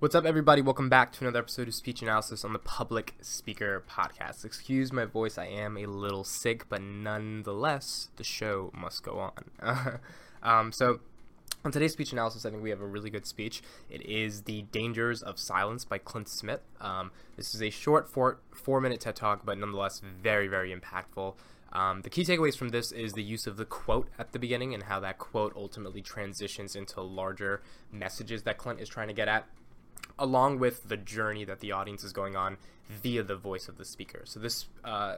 What's up, everybody? Welcome back to another episode of Speech Analysis on the Public Speaker Podcast. Excuse my voice, I am a little sick, but nonetheless, the show must go on. um, so, on today's speech analysis, I think we have a really good speech. It is The Dangers of Silence by Clint Smith. Um, this is a short four, four minute TED Talk, but nonetheless very, very impactful. Um, the key takeaways from this is the use of the quote at the beginning and how that quote ultimately transitions into larger messages that Clint is trying to get at along with the journey that the audience is going on via the voice of the speaker. So this uh,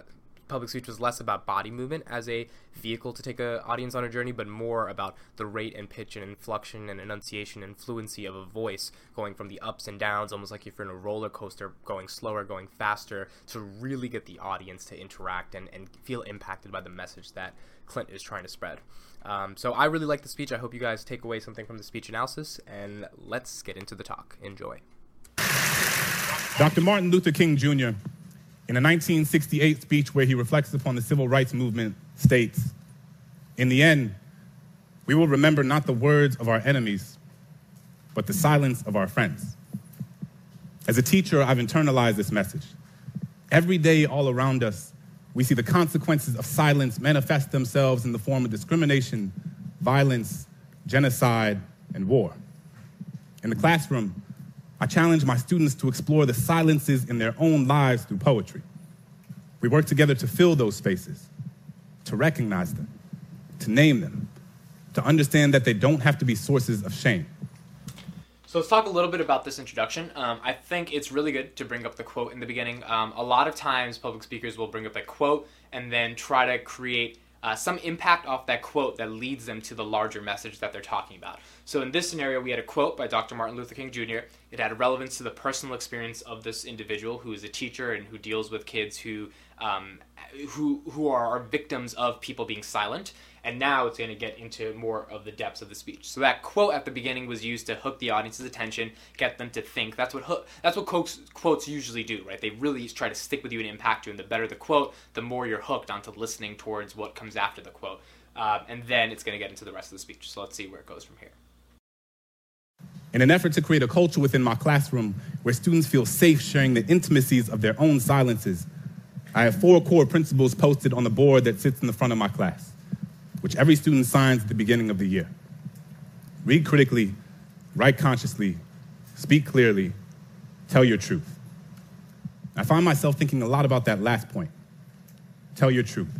public speech was less about body movement as a vehicle to take an audience on a journey, but more about the rate and pitch and inflection and enunciation and fluency of a voice going from the ups and downs, almost like if you're in a roller coaster, going slower, going faster, to really get the audience to interact and, and feel impacted by the message that Clint is trying to spread. Um, so I really like the speech. I hope you guys take away something from the speech analysis, and let's get into the talk. Enjoy. Dr. Martin Luther King Jr., in a 1968 speech where he reflects upon the civil rights movement, states, In the end, we will remember not the words of our enemies, but the silence of our friends. As a teacher, I've internalized this message. Every day, all around us, we see the consequences of silence manifest themselves in the form of discrimination, violence, genocide, and war. In the classroom, I challenge my students to explore the silences in their own lives through poetry. We work together to fill those spaces, to recognize them, to name them, to understand that they don't have to be sources of shame. So let's talk a little bit about this introduction. Um, I think it's really good to bring up the quote in the beginning. Um, a lot of times, public speakers will bring up a quote and then try to create uh, some impact off that quote that leads them to the larger message that they're talking about. So in this scenario, we had a quote by Dr. Martin Luther King Jr. It had relevance to the personal experience of this individual who is a teacher and who deals with kids who um, who who are victims of people being silent and now it's going to get into more of the depths of the speech. So that quote at the beginning was used to hook the audience's attention, get them to think. That's what hook, that's what quotes, quotes usually do, right? They really try to stick with you and impact you. And the better the quote, the more you're hooked onto listening towards what comes after the quote. Um, and then it's going to get into the rest of the speech. So let's see where it goes from here. In an effort to create a culture within my classroom where students feel safe sharing the intimacies of their own silences, I have four core principles posted on the board that sits in the front of my class which every student signs at the beginning of the year. Read critically, write consciously, speak clearly, tell your truth. I find myself thinking a lot about that last point tell your truth.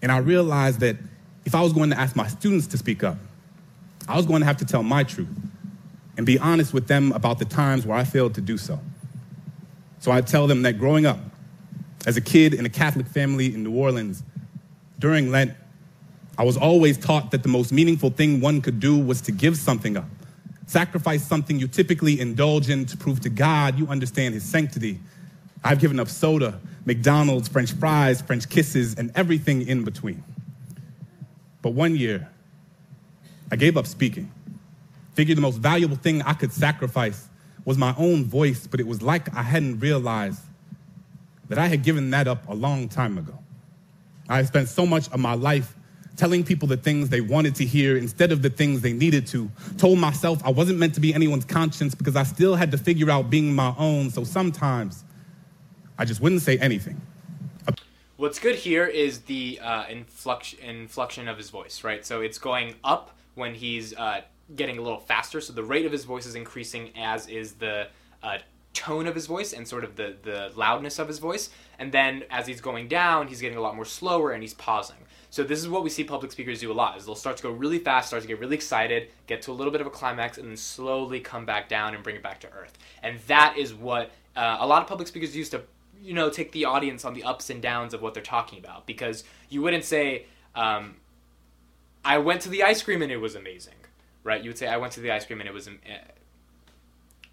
And I realized that if I was going to ask my students to speak up, I was going to have to tell my truth and be honest with them about the times where I failed to do so. So I tell them that growing up, as a kid in a Catholic family in New Orleans, during Lent, I was always taught that the most meaningful thing one could do was to give something up, sacrifice something you typically indulge in to prove to God you understand His sanctity. I've given up soda, McDonald's, French fries, French kisses, and everything in between. But one year, I gave up speaking. Figured the most valuable thing I could sacrifice was my own voice, but it was like I hadn't realized that I had given that up a long time ago. I had spent so much of my life telling people the things they wanted to hear instead of the things they needed to. Told myself I wasn't meant to be anyone's conscience because I still had to figure out being my own, so sometimes I just wouldn't say anything. What's good here is the uh, influx- inflection of his voice, right? So it's going up when he's uh, getting a little faster, so the rate of his voice is increasing, as is the uh, tone of his voice and sort of the, the loudness of his voice. And then as he's going down, he's getting a lot more slower and he's pausing. So this is what we see public speakers do a lot: is they'll start to go really fast, start to get really excited, get to a little bit of a climax, and then slowly come back down and bring it back to earth. And that is what uh, a lot of public speakers use to, you know, take the audience on the ups and downs of what they're talking about. Because you wouldn't say, um, "I went to the ice cream and it was amazing," right? You would say, "I went to the ice cream and it was." Uh,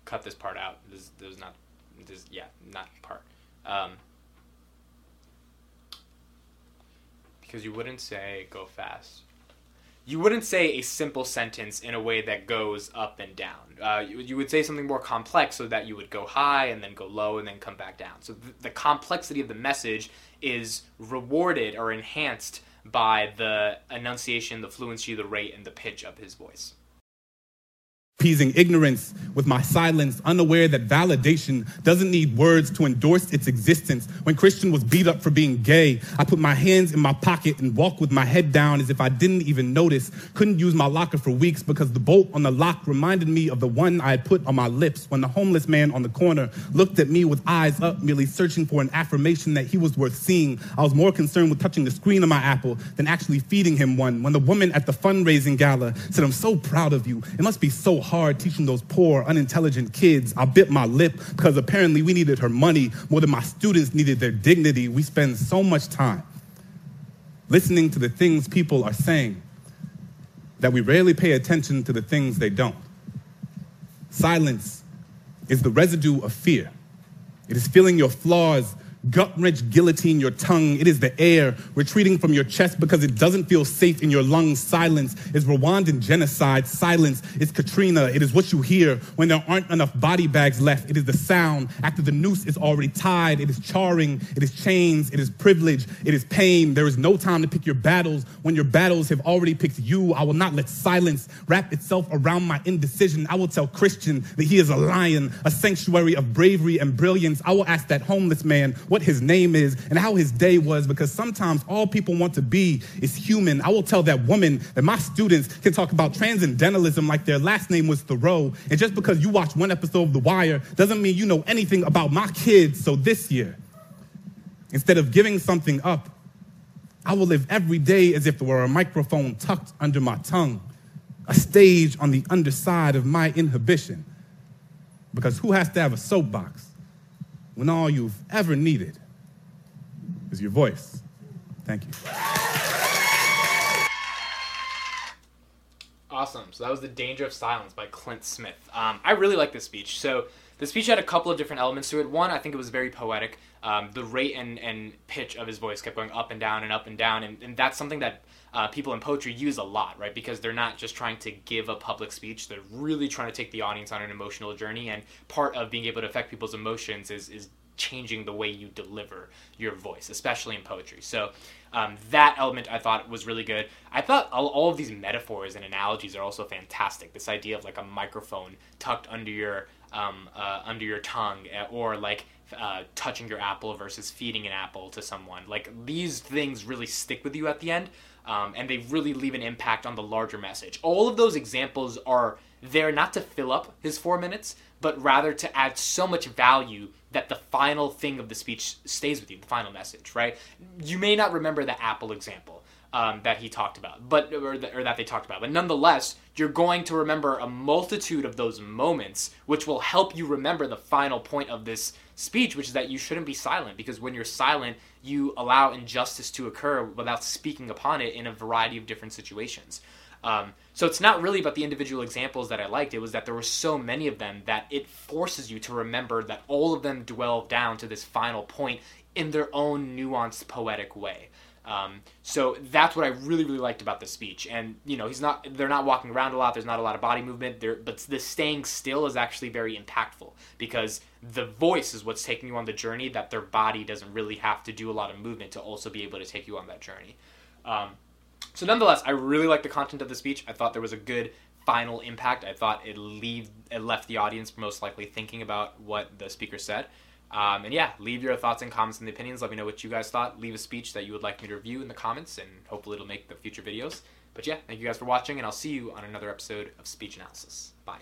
cut this part out. This, this is not. This yeah, not part. Um, because you wouldn't say go fast. You wouldn't say a simple sentence in a way that goes up and down. Uh, you, you, would say something more complex so that you would go high and then go low and then come back down. So th- the complexity of the message is rewarded or enhanced by the enunciation, the fluency, the rate, and the pitch of his voice. Appeasing ignorance with my silence, unaware that validation doesn't need words to endorse its existence. When Christian was beat up for being gay, I put my hands in my pocket and walked with my head down as if I didn't even notice. Couldn't use my locker for weeks because the bolt on the lock reminded me of the one I had put on my lips when the homeless man on the corner looked at me with eyes up, merely searching for an affirmation that he was worth seeing. I was more concerned with touching the screen of my Apple than actually feeding him one. When the woman at the fundraising gala said, I'm so proud of you. It must be so hard teaching those poor, unintelligent kids. I bit my lip because apparently we needed her money more than my students needed their dignity. We spend so much time listening to the things people are saying that we rarely pay attention to the things they don't. Silence is the residue of fear. It is feeling your flaws gut wrench guillotine your tongue. It is the air retreating from your chest because it doesn't feel safe in your lungs. Silence is Rwandan genocide. Silence is Katrina. It is what you hear when there aren't enough body bags left. It is the sound after the noose is already tied. It is charring. It is chains. It is privilege. It is pain. There is no time to pick your battles when your battles have already picked you. I will not let silence wrap itself around my indecision. I will tell Christian that he is a lion, a sanctuary of bravery and brilliance. I will ask that homeless man what his name is, and how his day was, because sometimes all people want to be is human. I will tell that woman that my students can talk about transcendentalism like their last name was Thoreau. And just because you watch one episode of The Wire doesn't mean you know anything about my kids. So this year, instead of giving something up, I will live every day as if there were a microphone tucked under my tongue, a stage on the underside of my inhibition. Because who has to have a soapbox when all you've ever needed is your voice. Thank you. Awesome. So that was The Danger of Silence by Clint Smith. Um, I really like this speech. So the speech had a couple of different elements to it. One, I think it was very poetic. Um, the rate and, and pitch of his voice kept going up and down and up and down. And, and that's something that uh, people in poetry use a lot, right? Because they're not just trying to give a public speech; they're really trying to take the audience on an emotional journey. And part of being able to affect people's emotions is is changing the way you deliver your voice, especially in poetry. So um, that element I thought was really good. I thought all, all, of these metaphors and analogies are also fantastic. This idea of like a microphone tucked under your um, uh, under your tongue, eh, or like uh, touching your apple versus feeding an apple to someone. Like these things really stick with you at the end, um, and they really leave an impact on the larger message. All of those examples are there not to fill up his four minutes, but rather to add so much value that the final thing of the speech stays with you, the final message, right? You may not remember the Apple example um, that he talked about, but or, the, or that they talked about, but nonetheless, you're going to remember a multitude of those moments, which will help you remember the final point of this speech, which is that you shouldn't be silent, because when you're silent, you allow injustice to occur without speaking upon it in a variety of different situations. Um, so it's not really about the individual examples that I liked. It was that there were so many of them that it forces you to remember that all of them dwell down to this final point in their own nuanced, poetic way. Um, so that's what I really, really liked about the speech. And you know, he's not. They're not walking around a lot. There's not a lot of body movement. There, but the staying still is actually very impactful because the voice is what's taking you on the journey. That their body doesn't really have to do a lot of movement to also be able to take you on that journey. Um, so nonetheless, I really liked the content of the speech. I thought there was a good final impact. I thought it leave it left the audience most likely thinking about what the speaker said. Um, and yeah, leave your thoughts and comments and the opinions. Let me know what you guys thought. Leave a speech that you would like me to review in the comments, and hopefully it'll make the future videos. But yeah, thank you guys for watching, and I'll see you on another episode of Speech Analysis. Bye.